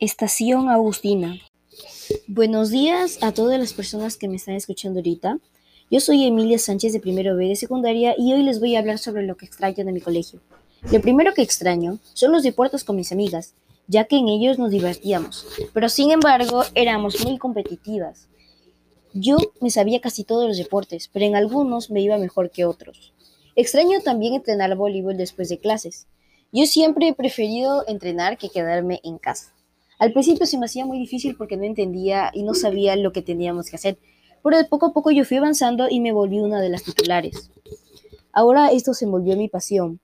Estación Agustina. Buenos días a todas las personas que me están escuchando ahorita. Yo soy Emilia Sánchez de primero B de secundaria y hoy les voy a hablar sobre lo que extraño de mi colegio. Lo primero que extraño son los deportes con mis amigas, ya que en ellos nos divertíamos, pero sin embargo éramos muy competitivas. Yo me sabía casi todos los deportes, pero en algunos me iba mejor que otros. Extraño también entrenar voleibol después de clases. Yo siempre he preferido entrenar que quedarme en casa. Al principio se me hacía muy difícil porque no entendía y no sabía lo que teníamos que hacer, pero de poco a poco yo fui avanzando y me volví una de las titulares. Ahora esto se volvió mi pasión.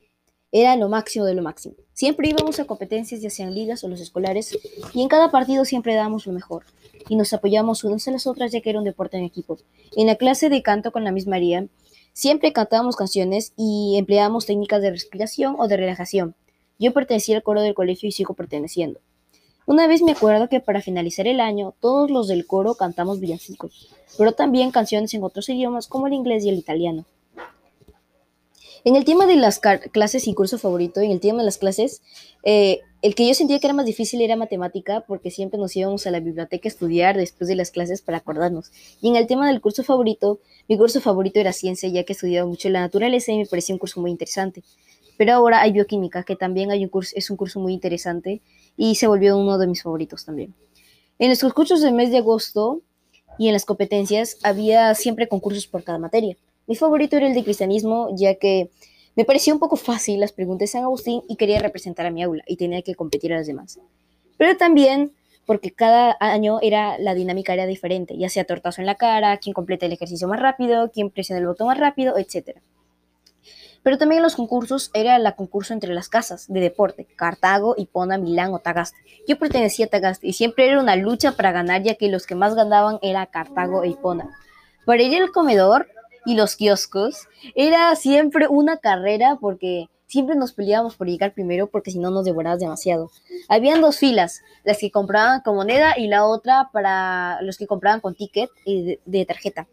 Era lo máximo de lo máximo. Siempre íbamos a competencias, ya sean ligas o los escolares, y en cada partido siempre dábamos lo mejor. Y nos apoyamos unas a las otras ya que era un deporte en equipo. En la clase de canto con la misma María, siempre cantábamos canciones y empleábamos técnicas de respiración o de relajación. Yo pertenecía al coro del colegio y sigo perteneciendo. Una vez me acuerdo que para finalizar el año todos los del coro cantamos villancicos, pero también canciones en otros idiomas como el inglés y el italiano. En el tema de las clases y curso favorito, en el tema de las clases, eh, el que yo sentía que era más difícil era matemática, porque siempre nos íbamos a la biblioteca a estudiar después de las clases para acordarnos. Y en el tema del curso favorito, mi curso favorito era ciencia, ya que estudiaba mucho la naturaleza y me parecía un curso muy interesante. Pero ahora hay bioquímica, que también hay un curso, es un curso muy interesante y se volvió uno de mis favoritos también. En los cursos del mes de agosto y en las competencias había siempre concursos por cada materia. Mi favorito era el de cristianismo, ya que me parecía un poco fácil las preguntas de San Agustín y quería representar a mi aula y tenía que competir a las demás. Pero también porque cada año era la dinámica era diferente, ya sea tortazo en la cara, quién completa el ejercicio más rápido, quién presiona el botón más rápido, etcétera. Pero también en los concursos era la concurso entre las casas de deporte, Cartago, Hipona, Milán o Tagaste. Yo pertenecía a Tagaste y siempre era una lucha para ganar ya que los que más ganaban era Cartago e Hipona. Para ir al comedor y los kioscos era siempre una carrera porque siempre nos peleábamos por llegar primero porque si no nos devorabas demasiado. Habían dos filas, las que compraban con moneda y la otra para los que compraban con ticket y de tarjeta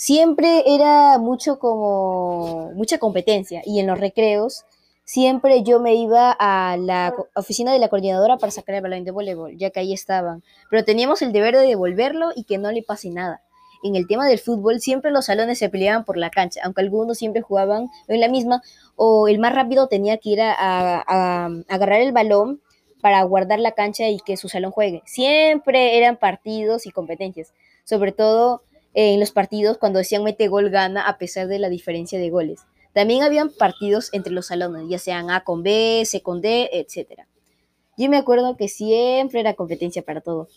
siempre era mucho como mucha competencia y en los recreos siempre yo me iba a la oficina de la coordinadora para sacar el balón de voleibol, ya que ahí estaban, pero teníamos el deber de devolverlo y que no le pase nada. En el tema del fútbol siempre los salones se peleaban por la cancha, aunque algunos siempre jugaban en la misma o el más rápido tenía que ir a, a agarrar el balón para guardar la cancha y que su salón juegue. Siempre eran partidos y competencias, sobre todo en los partidos cuando decían mete gol gana a pesar de la diferencia de goles. También habían partidos entre los salones, ya sean A con B, C con D, etc. Yo me acuerdo que siempre era competencia para todo.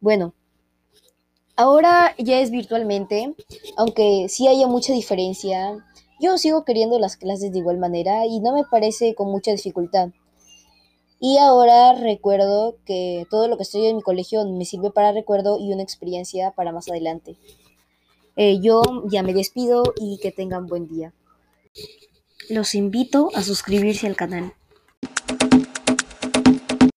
Bueno, ahora ya es virtualmente, aunque sí haya mucha diferencia. Yo sigo queriendo las clases de igual manera y no me parece con mucha dificultad. Y ahora recuerdo que todo lo que estoy en mi colegio me sirve para recuerdo y una experiencia para más adelante. Eh, yo ya me despido y que tengan buen día. Los invito a suscribirse al canal.